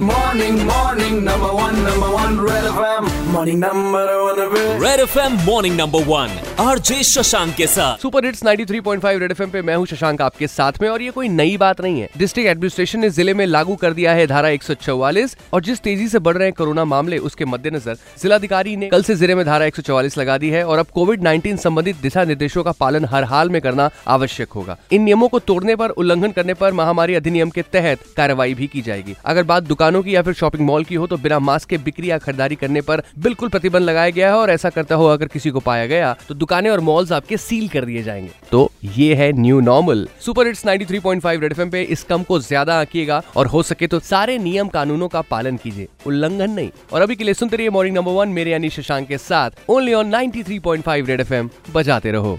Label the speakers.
Speaker 1: Morning, morning, number one, number one, Red FM. Morning, number
Speaker 2: one. Red FM, morning, number one. RJ Shashank के साथ।
Speaker 3: Super hits 93.5 red FM पे मैं हूँ शशांक आपके साथ में, और ये कोई नई बात नहीं है। डिस्ट्रिक्ट एडमिनिस्ट्रेशन ने ज़िले में लागू कर दिया है धारा 144 और जिस तेज़ी से बढ़ रहे हैं कोरोना मामले, उसके मद्देनजर जिलाधिकारी ने कल से ज़िले में धारा 144 लगा दी है, और अब कोविड 19 संबंधित दिशा निर्देशों का पालन हर हाल में करना आवश्यक होगा। इन नियमों को तोड़ने पर, उल्लंघन करने पर महामारी अधिनियम के तहत कार्रवाई भी की जाएगी। अगर बात दुकानों की या फिर शॉपिंग मॉल की हो तो बिना मास्क के बिक्री या खरीदारी करने पर बिल्कुल प्रतिबंध लगाया गया है, और ऐसा करता हो अगर किसी को पाया गया तो दुकानें और मॉल्स आपके सील कर दिए जाएँगे। तो ये है new normal super hits 93.5 red FM पे इस कम को ज़्यादा आंकिएगा और हो सके तो सारे नियम कानूनों का पालन कीजिए। उल्लंघन नहीं। और अभी के लिए सुनते रहिए मॉर्निंग नंबर वन मेरे यानी शशांक के साथ। ओनली ऑन 93.5 रेड एफएम बजाते रहो।